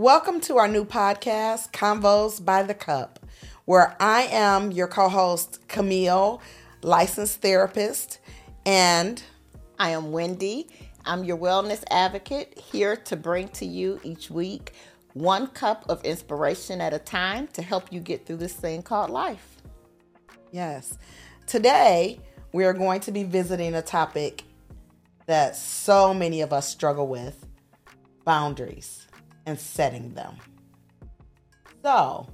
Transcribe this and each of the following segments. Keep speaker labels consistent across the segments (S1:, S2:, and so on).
S1: Welcome to our new podcast, Convos by the Cup, where I am your co host, Camille, licensed therapist, and
S2: I am Wendy. I'm your wellness advocate here to bring to you each week one cup of inspiration at a time to help you get through this thing called life.
S1: Yes. Today, we are going to be visiting a topic that so many of us struggle with boundaries and setting them. So,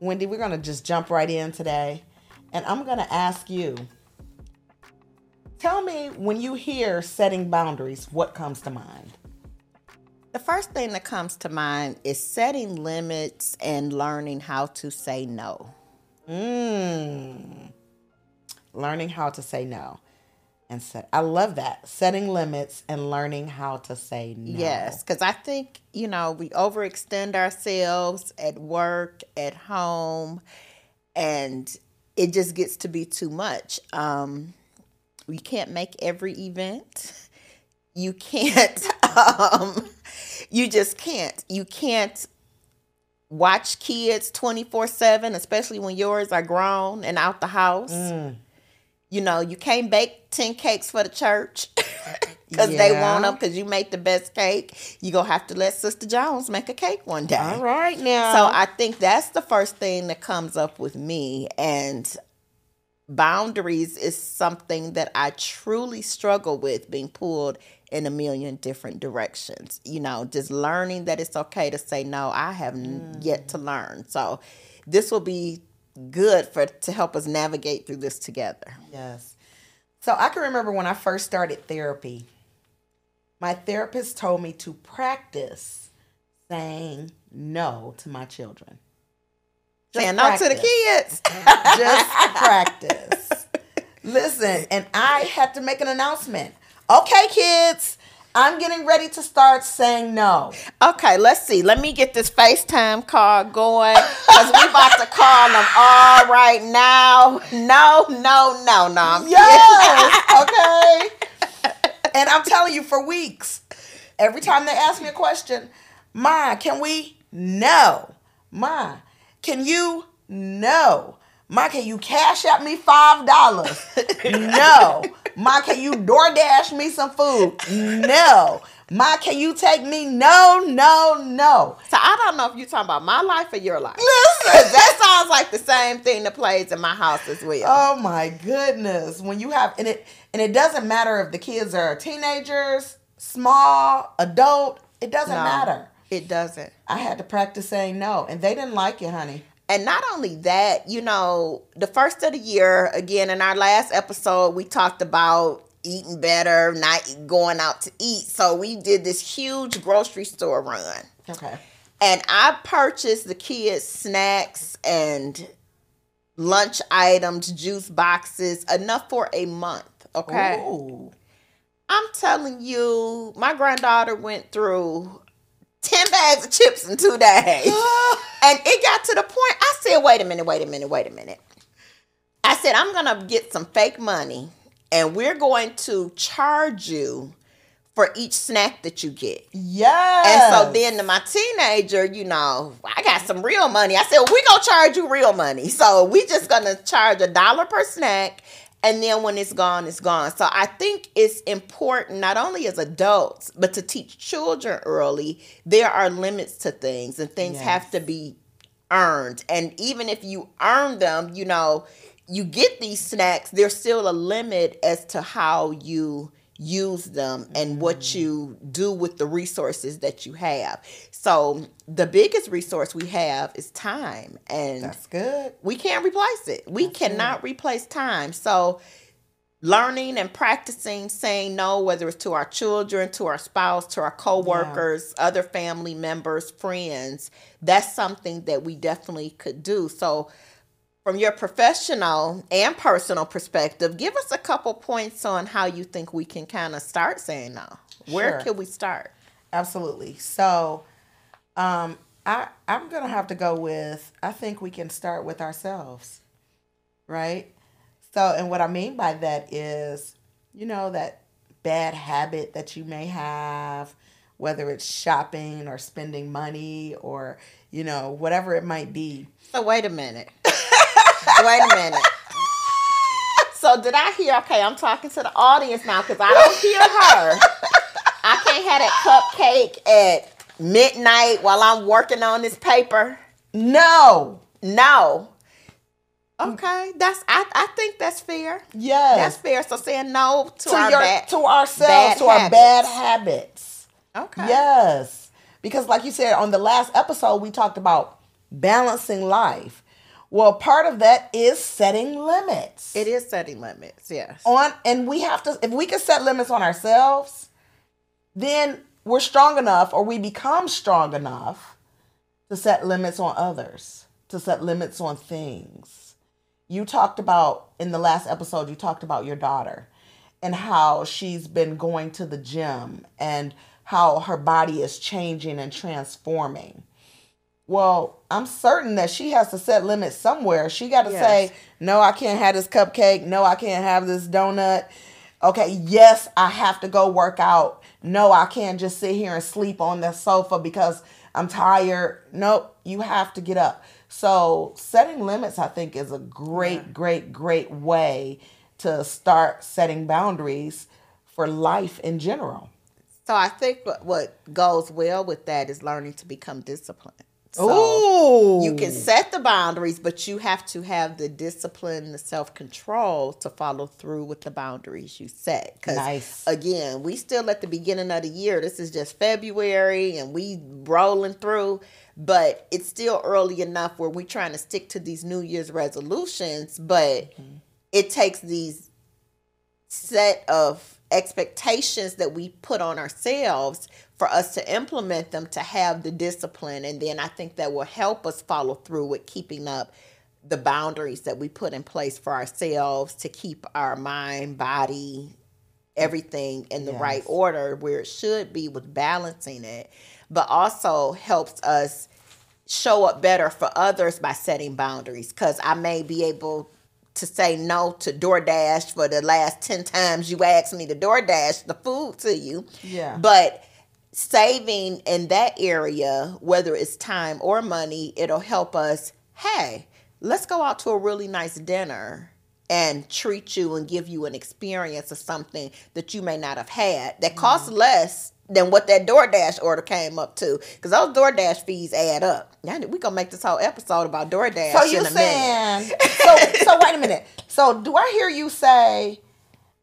S1: Wendy, we're going to just jump right in today. And I'm going to ask you tell me when you hear setting boundaries, what comes to mind?
S2: The first thing that comes to mind is setting limits and learning how to say no.
S1: Mmm. Learning how to say no. And set, I love that. Setting limits and learning how to say no.
S2: Yes, because I think, you know, we overextend ourselves at work, at home, and it just gets to be too much. Um, we can't make every event. You can't um, you just can't. You can't watch kids 24 7, especially when yours are grown and out the house. Mm. You know, you can't bake 10 cakes for the church because yeah. they want them because you make the best cake. You're going to have to let Sister Jones make a cake one day.
S1: All right, now.
S2: So I think that's the first thing that comes up with me. And boundaries is something that I truly struggle with being pulled in a million different directions. You know, just learning that it's okay to say no, I have mm. yet to learn. So this will be good for to help us navigate through this together.
S1: Yes. So I can remember when I first started therapy, my therapist told me to practice saying no to my children.
S2: Just saying no to the kids.
S1: Just practice. Listen, and I had to make an announcement okay, kids, I'm getting ready to start saying no.
S2: Okay, let's see. Let me get this FaceTime call going because we're about to call them all right now. No, no, no, no. I'm
S1: yes, okay. and I'm telling you, for weeks, every time they ask me a question, Ma, can we? No. Ma, can you? No. Ma, can you cash out me five dollars? no. Ma, can you DoorDash me some food? No. Ma, can you take me? No, no, no.
S2: So I don't know if you're talking about my life or your life. Listen, that sounds like the same thing that plays in my house as well.
S1: Oh my goodness. When you have and it and it doesn't matter if the kids are teenagers, small, adult, it doesn't no, matter.
S2: It doesn't.
S1: I had to practice saying no, and they didn't like it, honey.
S2: And not only that, you know, the first of the year, again, in our last episode, we talked about eating better, not going out to eat. So we did this huge grocery store run.
S1: Okay.
S2: And I purchased the kids snacks and lunch items, juice boxes, enough for a month. Okay. Ooh. I'm telling you, my granddaughter went through 10 bags of chips in two days. and it got to the point, I said, wait a minute, wait a minute, wait a minute. I said, I'm going to get some fake money and we're going to charge you for each snack that you get.
S1: Yeah.
S2: And so then to my teenager, you know, I got some real money. I said, well, we gonna charge you real money. So we just gonna charge a dollar per snack and then when it's gone, it's gone. So I think it's important not only as adults, but to teach children early. There are limits to things, and things yes. have to be earned. And even if you earn them, you know, you get these snacks, there's still a limit as to how you use them and what mm. you do with the resources that you have. So the biggest resource we have is time and
S1: That's good.
S2: We can't replace it. We That's cannot good. replace time. So learning and practicing saying no whether it's to our children, to our spouse, to our coworkers, yeah. other family members, friends, that's something that we definitely could do. So from your professional and personal perspective, give us a couple points on how you think we can kind of start saying no. Where sure. can we start?
S1: Absolutely. So, um, I I'm gonna have to go with I think we can start with ourselves, right? So, and what I mean by that is, you know, that bad habit that you may have, whether it's shopping or spending money or, you know, whatever it might be.
S2: So wait a minute. wait a minute. So did I hear? Okay, I'm talking to the audience now because I don't hear her. I can't have that cupcake at midnight while I'm working on this paper.
S1: No.
S2: No. Okay, that's I, I think that's fair.
S1: Yes.
S2: That's fair. So saying no to,
S1: to
S2: our
S1: your
S2: bad,
S1: to ourselves, to our bad habits.
S2: Okay.
S1: Yes. Because like you said on the last episode we talked about balancing life. Well, part of that is setting limits.
S2: It is setting limits. Yes.
S1: on and we have to if we can set limits on ourselves, then we're strong enough or we become strong enough to set limits on others, to set limits on things. You talked about in the last episode, you talked about your daughter and how she's been going to the gym and how her body is changing and transforming. Well, I'm certain that she has to set limits somewhere. She got to
S2: Yes.
S1: say, no, I can't have this cupcake. No, I can't have this donut. Okay, yes, I have to go work out. No, I can't just sit here and sleep on the sofa because I'm tired. Nope, you have to get up. So, setting limits, I think, is a great, great, great way to start setting boundaries for life in general.
S2: So I think what, what goes well with that is learning to become disciplined. So
S1: Ooh.
S2: you can set the boundaries, but you have to have the discipline, the self control to follow through with the boundaries you set. Because
S1: Nice.
S2: again, we still at the beginning of the year. This is just February, and we rolling through. But it's still early enough where we're trying to stick to these New Year's resolutions. But mm-hmm. it takes these set of expectations that we put on ourselves for us to implement them to have the discipline and then i think that will help us follow through with keeping up the boundaries that we put in place for ourselves to keep our mind body everything in the
S1: Yes.
S2: right order where it should be with balancing it but also helps us show up better for others by setting boundaries because I may be able to say no to DoorDash for the last 10 times you asked me to DoorDash the food to you.
S1: Yeah.
S2: But saving in that area, whether it's time or money, it'll help us, hey, let's go out to a really nice dinner and treat you and give you an experience of something that you may not have had that costs mm-hmm. less than what that DoorDash order came up to. Because those DoorDash fees add up. Yeah, we gonna make this whole episode about DoorDash
S1: So you saying so so wait a minute. So do I hear you say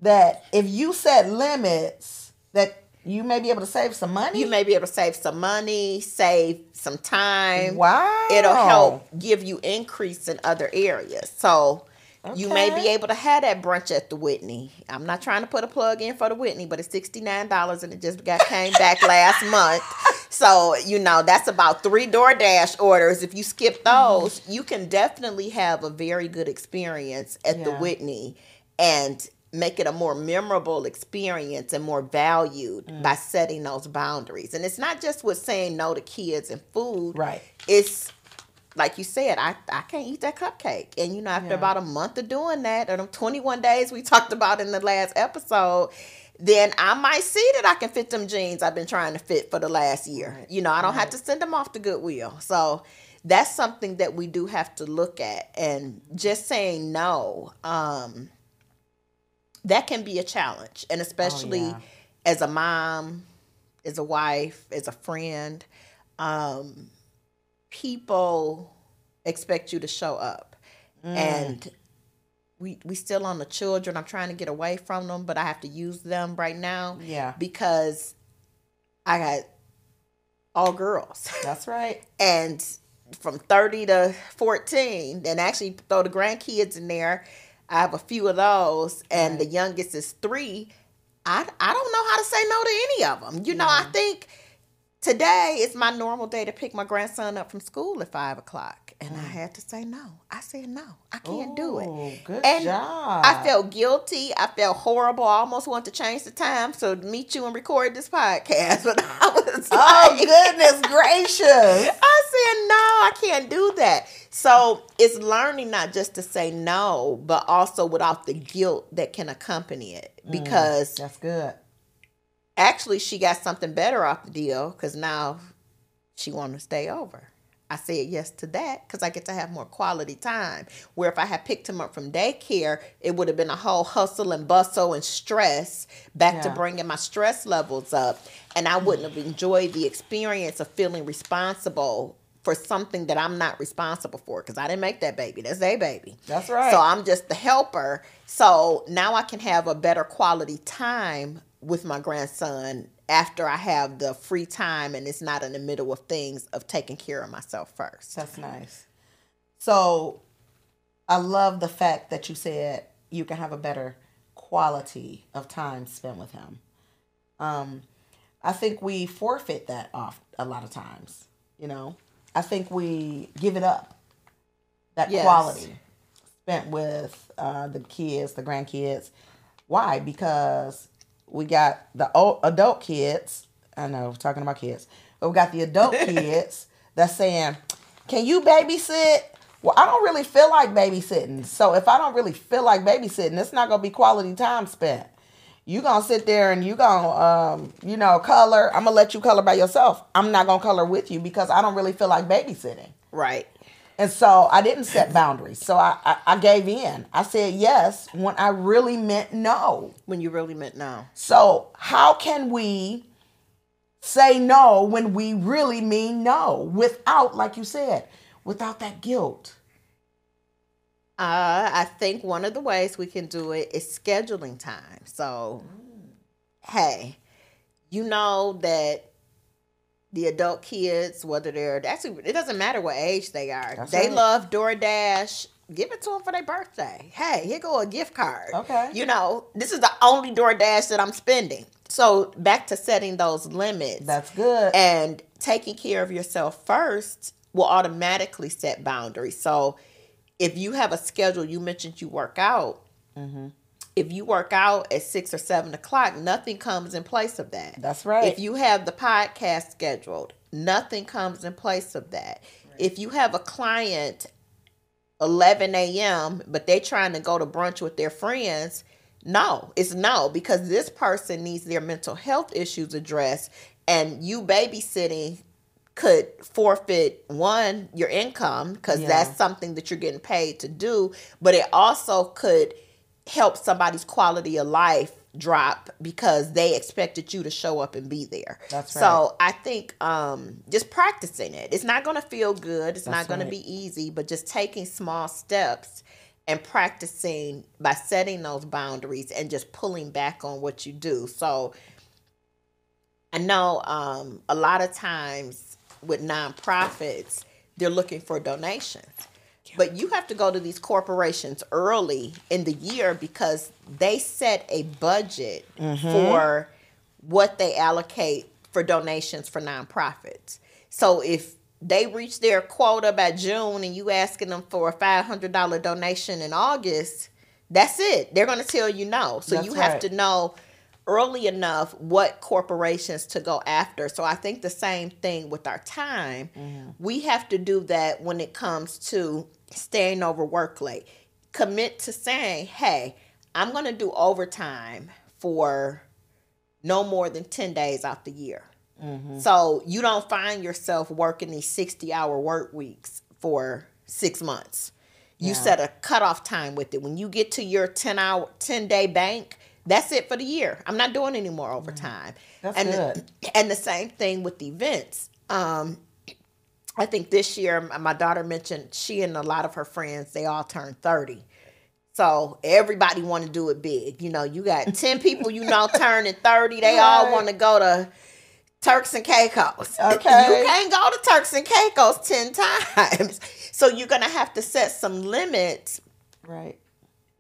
S1: that if you set limits that you may be able to save some money?
S2: You may be able to save some money, save some time.
S1: Wow.
S2: It'll help give you increase in other areas. So you may be able to have that brunch at the Whitney. I'm not trying to put a plug in for the Whitney, but it's sixty nine dollars and it just got came back last month. So you know that's about three DoorDash orders. If you skip those, you can definitely have a very good experience at the Whitney and make it a more memorable experience and more valued
S1: Mm.
S2: by setting those boundaries. And it's not just with saying no to kids and food.
S1: Right.
S2: It's like you said, I, I can't eat that cupcake. And you know, after
S1: Yeah.
S2: about a month of doing that, or them 21 days we talked about in the last episode, then I might see that I can fit them jeans I've been trying to fit for the last year.
S1: Right.
S2: You know, I don't have to send them off to Goodwill. So that's something that we do have to look at. And just saying no, um, that can be a challenge. And especially
S1: yeah.
S2: as a mom, as a wife, as a friend, um, people expect you to show up.
S1: Mm.
S2: And we we still on the children. I'm trying to get away from them, but I have to use them right now
S1: Yeah.
S2: because I got all girls.
S1: That's right.
S2: and from 30 to 14 and actually throw the grandkids in there i have a few of those and the youngest is three i, I don't know how to say no to any of them you know i think today is my normal day to pick my grandson up from school at five o'clock and i mm. had to say no i said no i can't do it
S1: Ooh, Good
S2: And
S1: job.
S2: I felt guilty. I felt horrible. I almost wanted to change the time so to meet you and record this podcast. But I was
S1: Oh
S2: like,
S1: goodness gracious.
S2: I said, no, I can't do that. So it's learning not just to say no, but also without the guilt that can accompany it. Mm, because
S1: That's good.
S2: Actually, she got something better off the deal because now she want to stay over. I said yes to that because I get to have more quality time. Where if I had picked him up from daycare, it would have been a whole hustle and bustle and stress back to bringing my stress levels up. And I wouldn't have enjoyed the experience of feeling responsible for something that I'm not responsible for because I didn't make that baby. That's their baby.
S1: That's right.
S2: So I'm just the helper. So now I can have a better quality time with my grandson after I have the free time and it's not in the middle of things of taking care of myself first.
S1: That's nice. So I love the fact that you said you can have a better quality of time spent with him. Um, I think we forfeit that off a lot of times. You know, I think we give it up. That
S2: Yes.
S1: quality spent with uh, the kids, the grandkids. Why? Because we got the old adult kids. I know, talking about kids, but we got the adult kids that's saying, "Can you babysit?" Well, I don't really feel like babysitting. So if I don't really feel like babysitting, it's not gonna be quality time spent. You gonna sit there and you gonna, um, you know, color. I'm gonna let you color by yourself. I'm not gonna color with you because I don't really feel like babysitting.
S2: Right.
S1: And so I didn't set boundaries. So I, I, I gave in. I said yes when I really meant no.
S2: When you really meant no.
S1: So how can we say no when we really mean no without, like you said, without that guilt?
S2: Uh, I think one of the ways we can do it is scheduling time. So, hey, you know that the adult kids, whether they're actually, it doesn't matter what age they are,
S1: That's
S2: they
S1: right.
S2: love DoorDash. Give it to them for their birthday. Hey, here go a gift card.
S1: Okay.
S2: You know, this is the only DoorDash that I'm spending. So back to setting those limits
S1: That's good.
S2: and taking care of yourself first will automatically set boundaries. So if you have a schedule, you mentioned you work out.
S1: Mm-hmm.
S2: If you work out at six or seven o'clock, nothing comes in place of that.
S1: That's right.
S2: If you have the podcast scheduled, nothing comes in place of that. If you have a client 11 a.m., but they're trying to go to brunch with their friends, no, it's no, because this person needs their mental health issues addressed, and you babysitting could forfeit one your income because
S1: Yeah.
S2: that's something that you're getting paid to do, but it also could help somebody's quality of life drop because they expected you to show up and be there.
S1: That's right.
S2: So I think um, just practicing it. It's not going to feel good. It's
S1: That's
S2: not going
S1: right.
S2: to be easy, but just taking small steps and practicing by setting those boundaries and just pulling back on what you do. So I know um, a lot of times with nonprofits, they're looking for donations. But you have to go to these corporations early in the year because they set a budget mm-hmm. for what they allocate for donations for nonprofits. So if they reach their quota by June and you asking them for a five hundred dollar donation in August, that's it. They're gonna tell you no. So
S1: That's
S2: you have
S1: right.
S2: to know early enough what corporations to go after. So I think the same thing with our time. Mm-hmm. We have to do that when it comes to staying over work late. Commit to saying, hey, I'm going to do overtime for no more than 10 days out the year. So you don't find yourself working these 60 hour work weeks for six months. You
S1: Yeah.
S2: set a cutoff time with it. When you get to your 10 hour, 10 day bank, that's it for the year. I'm not doing any more overtime.
S1: That's
S2: and
S1: good.
S2: and the same thing with events. Um, I think this year my daughter mentioned she and a lot of her friends they all turned 30. So everybody want to do it big. You know, you got 10 people you know turning 30. They all want to go to Turks and Caicos.
S1: Okay.
S2: You can't go to Turks and Caicos 10 times. So you're going to have to set some limits
S1: Right.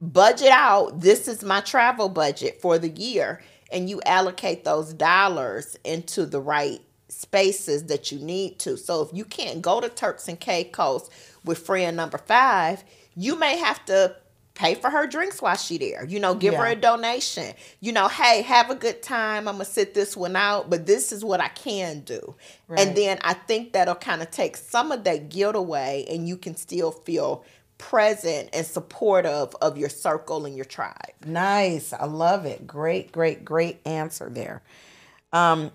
S2: budget out this is my travel budget for the year and you allocate those dollars into the right spaces that you need to so if you can't go to turks and caicos with friend number five you may have to pay for her drinks while she there you know give her a donation you know hey have a good time i'm gonna sit this one out but this is what i can do
S1: Right.
S2: and then i think that'll kind of take some of that guilt away and you can still feel present and supportive of your circle and your tribe
S1: Nice. I love it. Great, great, great answer there. Um,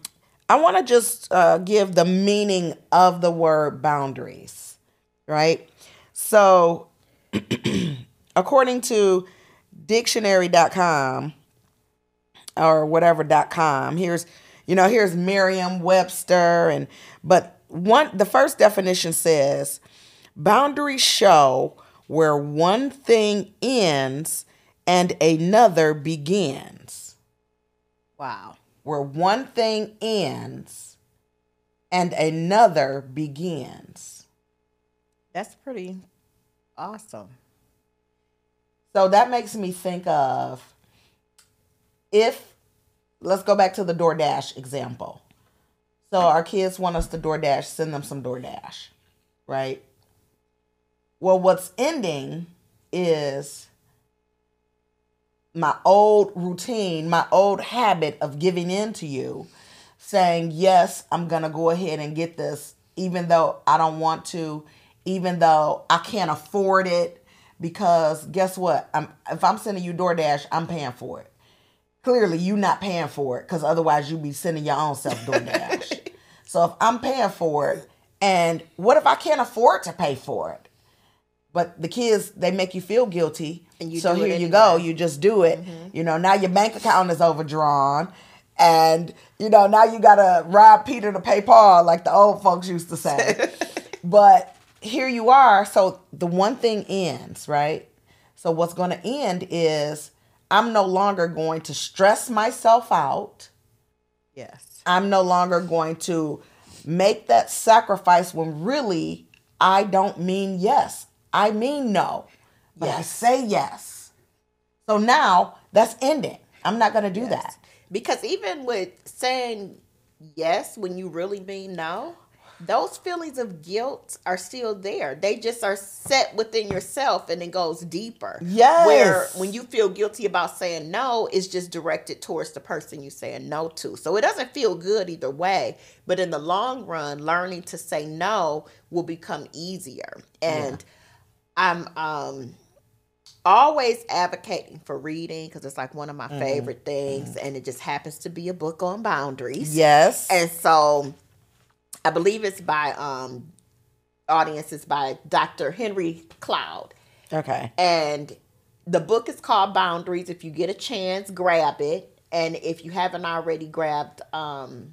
S1: I want to just uh, give the meaning of the word boundaries, right? So, according to dictionary.com or whatever.com, here's you know, here's Merriam-Webster and but one the first definition says boundaries show where one thing ends and another begins.
S2: Wow.
S1: Where one thing ends and another begins.
S2: That's pretty awesome.
S1: So that makes me think of if let's go back to the DoorDash example. So our kids want us to DoorDash, send them some DoorDash, right? Well, what's ending is my old routine, my old habit of giving in to you, saying, Yes, I'm going to go ahead and get this, even though I don't want to, even though I can't afford it. Because guess what? I'm, if I'm sending you DoorDash, I'm paying for it. Clearly, you not paying for it because otherwise you'd be sending your own self DoorDash. so if I'm paying for it, and what if I can't afford to pay for it? But the kids, they make you feel guilty.
S2: And you
S1: so here you go. You just do it. Mm-hmm. You know, now your bank account is overdrawn. And, you know, now you got to rob Peter to pay Paul, like the old folks used to say. but here you are. So the one thing ends, right? So what's going to end is I'm no longer going to stress myself out.
S2: Yes.
S1: I'm no longer going to make that sacrifice when really I don't mean yes. I mean no. But I say yes. So now that's ending. I'm not going to do that.
S2: Because even with saying yes when you really mean no, those feelings of guilt are still there. They just are set within yourself and it goes deeper.
S1: Yes.
S2: Where when you feel guilty about saying no, it's just directed towards the person you're saying no to. So it doesn't feel good either way. But in the long run, learning to say no will become easier. And I'm um always advocating for reading because it's like one of my favorite things and it just happens to be a book on boundaries.
S1: Yes.
S2: and so i believe it's by um audience is by dr henry cloud.
S1: Okay.
S2: and the book is called boundaries. If you get a chance grab it. And if you haven't already grabbed um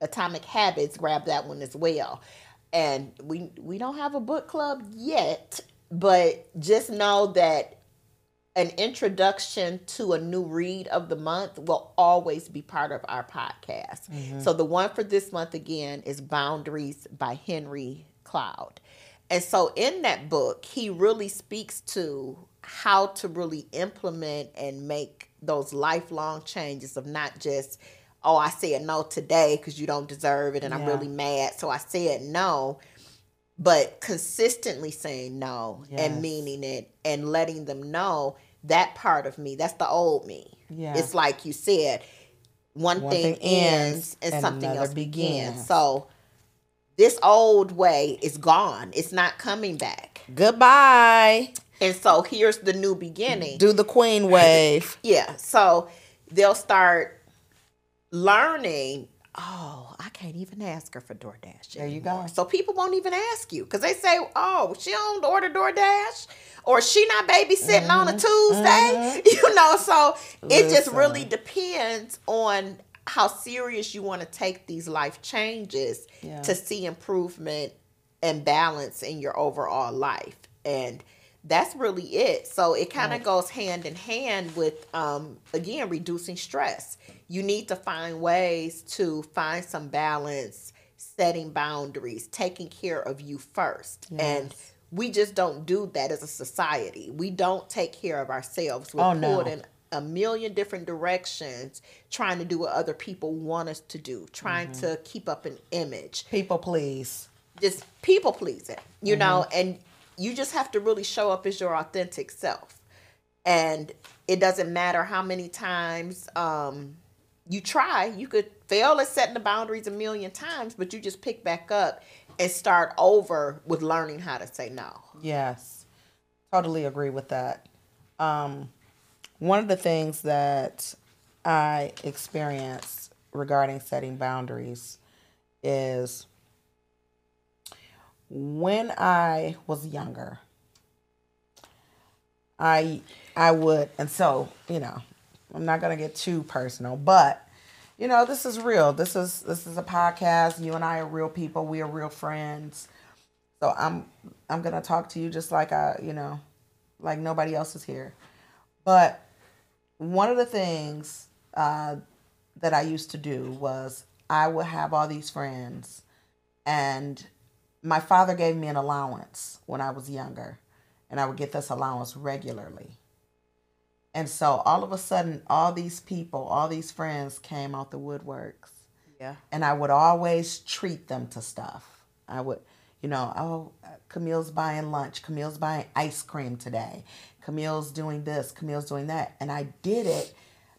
S2: atomic habits grab that one as well. And we we don't have a book club yet but just know that an introduction to a new read of the month will always be part of our podcast. Mm-hmm. So the one for this month again is Boundaries by Henry Cloud. And so in that book, he really speaks to how to really implement and make those lifelong changes of not just oh I said no today because you don't deserve it and I'm really mad so I said no but consistently saying no
S1: Yes.
S2: and meaning it and letting them know that part of me that's the old me
S1: Yeah.
S2: it's like you said one,
S1: One
S2: thing,
S1: thing
S2: ends and
S1: and
S2: something else begins
S1: begins.
S2: so this old way is gone it's not coming back
S1: Goodbye.
S2: and so here's the new beginning
S1: Do the queen wave.
S2: yeah. So they'll start learning. Oh, I can't even ask her for DoorDash.
S1: There you
S2: anymore."
S1: go.
S2: So people won't even ask you because they say, "Oh, she don't order DoorDash, or she not babysitting on a mm-hmm. Tuesday." Mm-hmm. You know, so it just really depends on how serious you want to take these life changes
S1: Yeah.
S2: to see improvement and balance in your overall life and that's really it so it kind of goes hand in hand with um again reducing stress you need to find ways to find some balance setting boundaries taking care of you first
S1: Yes.
S2: and we just don't do that as a society we don't take care of ourselves we're
S1: Oh, no.
S2: pulled in a million different directions trying to do what other people want us to do trying
S1: Mm-hmm.
S2: to keep up an image
S1: People, please.
S2: just people pleasing, you know,
S1: Mm-hmm.
S2: and you just have to really show up as your authentic self. And it doesn't matter how many times um, you try, you could fail at setting the boundaries a million times, but you just pick back up and start over with learning how to say no.
S1: Yes, totally agree with that. Um, one of the things that I experienced regarding setting boundaries is when I was younger, I I would and so, you know, I'm not gonna get too personal, but you know, this is real. This is this is a podcast. You and I are real people. We are real friends. So I'm I'm gonna talk to you just like I, you know, like nobody else is here. But one of the things uh, that I used to do was I would have all these friends, and my father gave me an allowance when I was younger, and I would get this allowance regularly. And so all of a sudden, all these people, all these friends came out the woodworks.
S2: Yeah.
S1: And I would always treat them to stuff. I would, you know, oh, Camille's buying lunch. Camille's buying ice cream today. Camille's doing this. Camille's doing that. And I did it,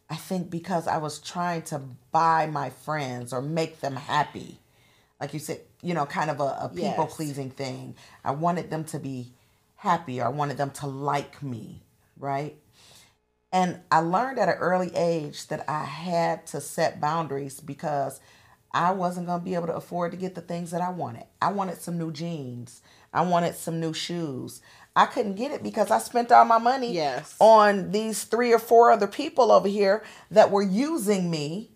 S1: I think, because I was trying to buy my friends or make them happy. Like you said, you know, kind of a, a people pleasing yes. thing. I wanted them to be happy I wanted them to like me, right? And I learned at an early age that I had to set boundaries because I wasn't going to be able to afford to get the things that I wanted. I wanted some new jeans. I wanted some new shoes. I couldn't get it because I spent all my money
S2: yes.
S1: on these three or four other people over here that were using me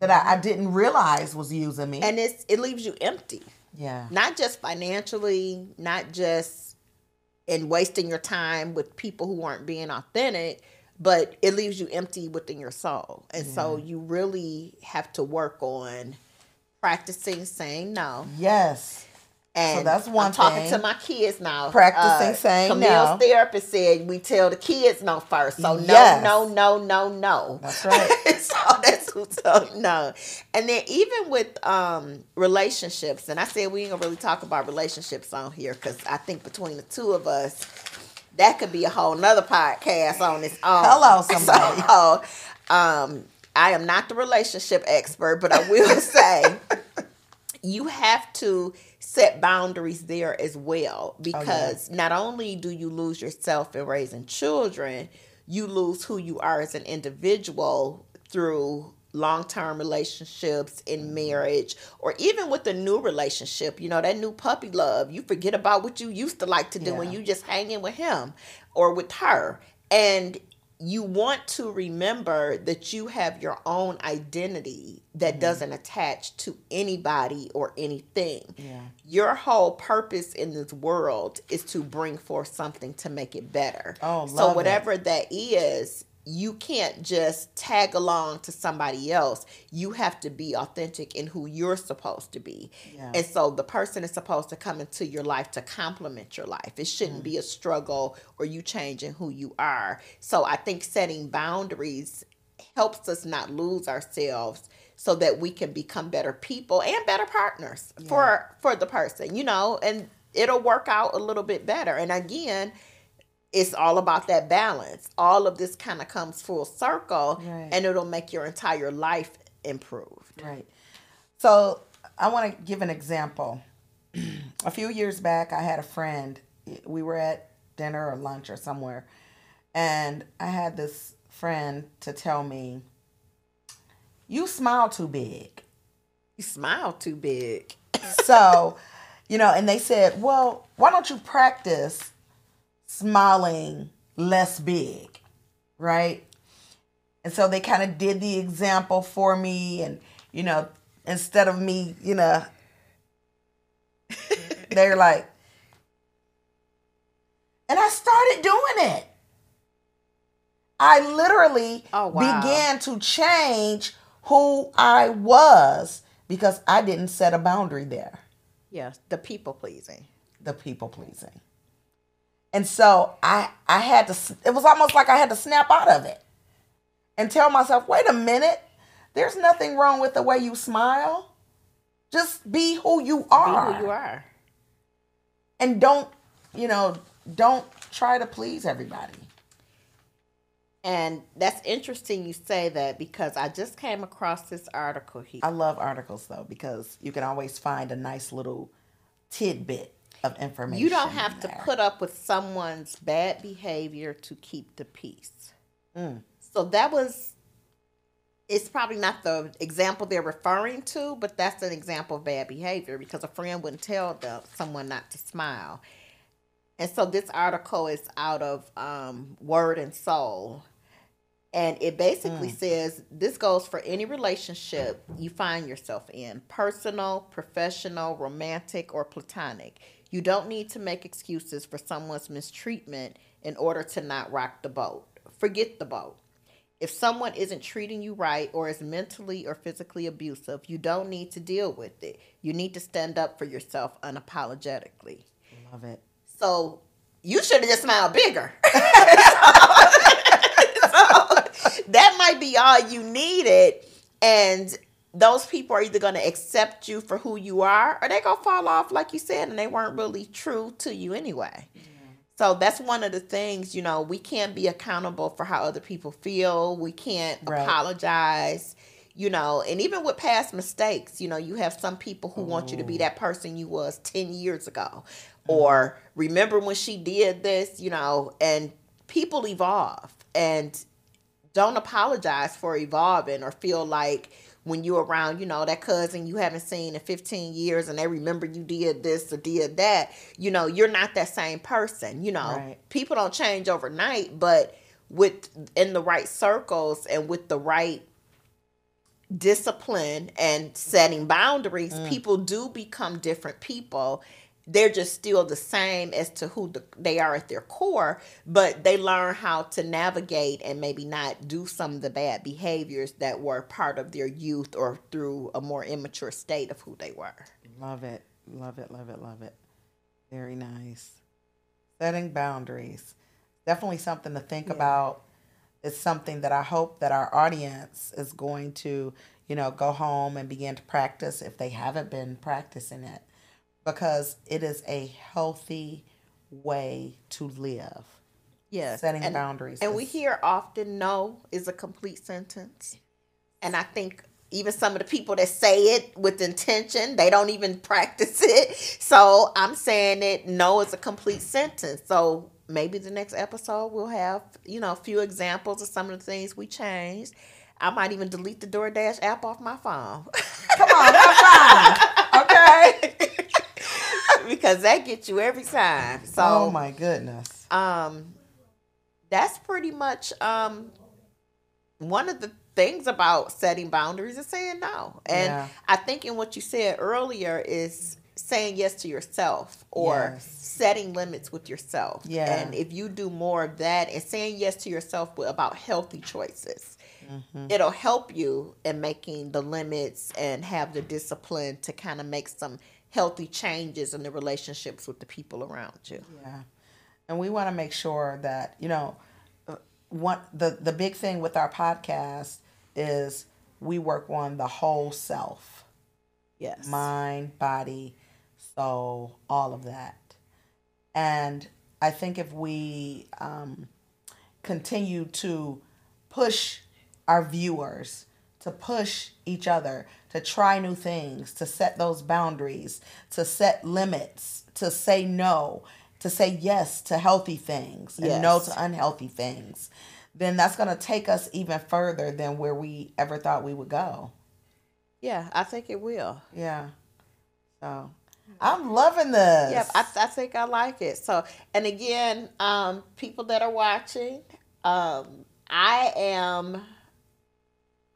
S1: that I, I didn't realize was using me.
S2: And it's it leaves you empty.
S1: Yeah.
S2: Not just financially, not just and wasting your time with people who aren't being authentic but it leaves you empty within your soul and yeah. so you really have to work on practicing saying no
S1: yes
S2: and
S1: so that's one
S2: I'm talking to my kids now.
S1: Practicing uh, saying
S2: Camille's
S1: no.
S2: therapist said we tell the kids no first. So no, yes. no, no, no, no.
S1: That's right.
S2: so that's who told no. And then even with um, relationships, and I said we ain't gonna really talk about relationships on here because I think between the two of us, that could be a whole nother podcast on its own.
S1: Hello, somebody.
S2: So, um, I am not the relationship expert, but I will say you have to set boundaries there as well because oh, yeah. not only do you lose yourself in raising children, you lose who you are as an individual through long-term relationships in mm-hmm. marriage or even with a new relationship you know that new puppy love you forget about what you used to like to do yeah. when you just hanging with him or with her and you want to remember that you have your own identity that mm-hmm. doesn't attach to anybody or anything.
S1: Yeah.
S2: Your whole purpose in this world is to bring forth something to make it better.
S1: Oh,
S2: so whatever it. that is, you can't just tag along to somebody else. You have to be authentic in who you're supposed to be. Yeah. And so the person is supposed to come into your life to complement your life. It shouldn't mm. be a struggle or you changing who you are. So I think setting boundaries helps us not lose ourselves so that we can become better people and better partners yeah. for for the person, you know, and it'll work out a little bit better. And again, it's all about that balance. All of this kind of comes full circle right. and it'll make your entire life improved.
S1: Right. So I want to give an example. a few years back, I had a friend. We were at dinner or lunch or somewhere, and I had this friend to tell me, You smile too big.
S2: You smile too big.
S1: so, you know, and they said, Well, why don't you practice smiling less big, right? And so they kind of did the example for me, and you know, instead of me, you know, they're like, and I started doing it. I literally
S2: oh, wow.
S1: began to change who I was because I didn't set a boundary there.
S2: Yes, the people pleasing.
S1: The people pleasing. And so I I had to it was almost like I had to snap out of it and tell myself, "Wait a minute. There's nothing wrong with the way you smile. Just be who you are.
S2: Be who you are.
S1: And don't, you know, don't try to please everybody."
S2: And that's interesting you say that because I just came across this article here.
S1: I love articles though because you can always find a nice little tidbit of information.
S2: You don't have to put up with someone's bad behavior to keep the peace.
S1: Mm.
S2: So that was it's probably not the example they're referring to, but that's an example of bad behavior because a friend wouldn't tell them someone not to smile. And so this article is out of um, Word and Soul. And it basically mm. says this goes for any relationship you find yourself in personal, professional, romantic, or platonic. You don't need to make excuses for someone's mistreatment in order to not rock the boat. Forget the boat. If someone isn't treating you right or is mentally or physically abusive, you don't need to deal with it. You need to stand up for yourself unapologetically.
S1: Love it.
S2: So you should have just smiled bigger. so, that might be all you needed. And those people are either going to accept you for who you are or they're going to fall off, like you said, and they weren't really true to you anyway. So that's one of the things, you know, we can't be accountable for how other people feel. We can't right. apologize, you know, and even with past mistakes, you know, you have some people who want you to be that person you was 10 years ago. Mm-hmm. Or remember when she did this, you know, and people evolve and don't apologize for evolving or feel like when you're around, you know, that cousin you haven't seen in 15 years and they remember you did this or did that, you know, you're not that same person. You know, right. people don't change overnight, but with in the right circles and with the right discipline and setting boundaries, mm. people do become different people they're just still the same as to who the, they are at their core, but they learn how to navigate and maybe not do some of the bad behaviors that were part of their youth or through a more immature state of who they were.
S1: Love it. Love it. Love it. Love it. Very nice. Setting boundaries. Definitely something to think yeah. about. It's something that I hope that our audience is going to, you know, go home and begin to practice if they haven't been practicing it because it is a healthy way to live.
S2: Yes.
S1: Setting
S2: and,
S1: boundaries.
S2: And is, we hear often no is a complete sentence. And I think even some of the people that say it with intention, they don't even practice it. So I'm saying it no is a complete sentence. So maybe the next episode we'll have, you know, a few examples of some of the things we changed. I might even delete the DoorDash app off my phone.
S1: Come on, that's fine. Okay.
S2: because that gets you every time. So
S1: Oh my goodness.
S2: Um that's pretty much um one of the things about setting boundaries is saying no. And yeah. I think in what you said earlier is saying yes to yourself or yes. setting limits with yourself.
S1: Yeah.
S2: And if you do more of that and saying yes to yourself about healthy choices, mm-hmm. it'll help you in making the limits and have the discipline to kind of make some healthy changes in the relationships with the people around you.
S1: Yeah. And we want to make sure that, you know, uh, one the the big thing with our podcast is we work on the whole self.
S2: Yes.
S1: Mind, body, soul, all of that. And I think if we um, continue to push our viewers to push each other, to try new things, to set those boundaries, to set limits, to say no, to say yes to healthy things and yes. no to unhealthy things, then that's going to take us even further than where we ever thought we would go.
S2: Yeah, I think it will.
S1: Yeah. So I'm loving this.
S2: Yep, I, I think I like it. So, and again, um, people that are watching, um, I am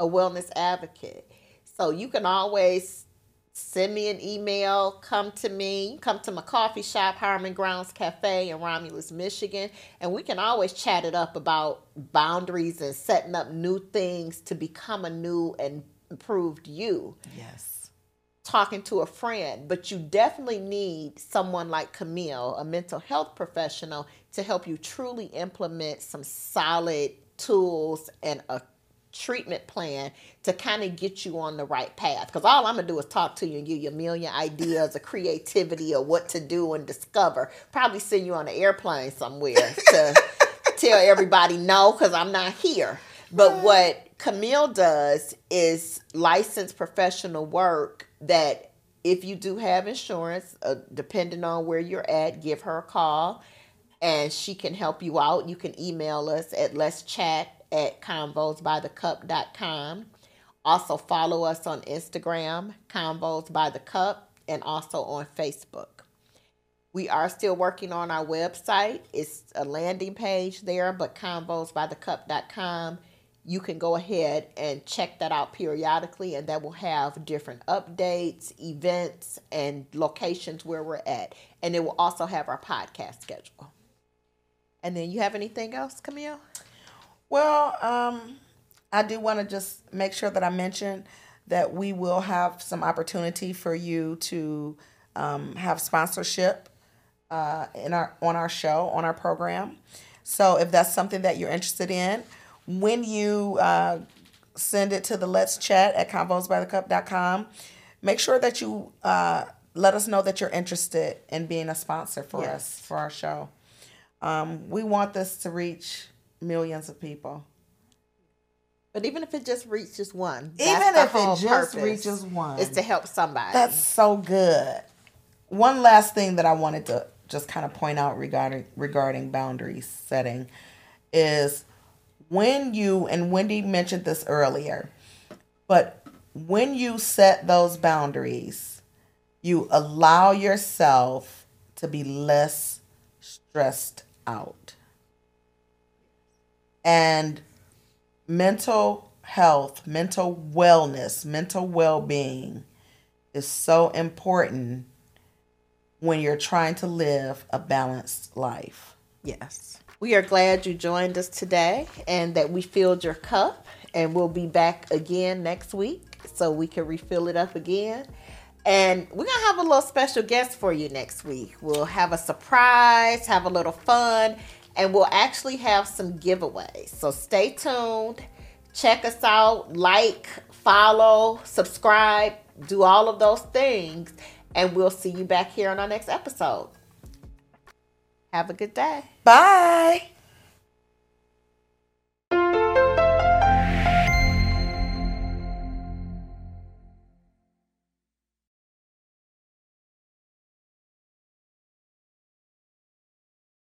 S2: a wellness advocate. So you can always send me an email, come to me, come to my coffee shop, Harmon Grounds Cafe in Romulus, Michigan, and we can always chat it up about boundaries and setting up new things to become a new and improved you.
S1: Yes.
S2: Talking to a friend, but you definitely need someone like Camille, a mental health professional, to help you truly implement some solid tools and a treatment plan to kind of get you on the right path. Because all I'm gonna do is talk to you and give you a million ideas of creativity of what to do and discover. Probably send you on an airplane somewhere to tell everybody no, because I'm not here. But what Camille does is licensed professional work that if you do have insurance, uh, depending on where you're at, give her a call and she can help you out. You can email us at let's chat at convosbythecup.com. Also, follow us on Instagram, Convos by the Cup, and also on Facebook. We are still working on our website. It's a landing page there, but convosbythecup.com. You can go ahead and check that out periodically, and that will have different updates, events, and locations where we're at. And it will also have our podcast schedule. And then you have anything else, Camille?
S1: Well, um, I do want to just make sure that I mention that we will have some opportunity for you to um, have sponsorship uh, in our on our show on our program. So if that's something that you're interested in, when you uh, send it to the Let's Chat at convosbythecup.com, make sure that you uh, let us know that you're interested in being a sponsor for yes. us for our show. Um, we want this to reach millions of people.
S2: But even if it just reaches one,
S1: even if it just reaches one,
S2: is to help somebody.
S1: That's so good. One last thing that I wanted to just kind of point out regarding regarding boundary setting is when you and Wendy mentioned this earlier, but when you set those boundaries, you allow yourself to be less stressed out. And mental health, mental wellness, mental well being is so important when you're trying to live a balanced life.
S2: Yes. We are glad you joined us today and that we filled your cup, and we'll be back again next week so we can refill it up again. And we're going to have a little special guest for you next week. We'll have a surprise, have a little fun, and we'll actually have some giveaways. So stay tuned. Check us out, like, follow, subscribe, do all of those things and we'll see you back here on our next episode. Have a good day.
S1: Bye.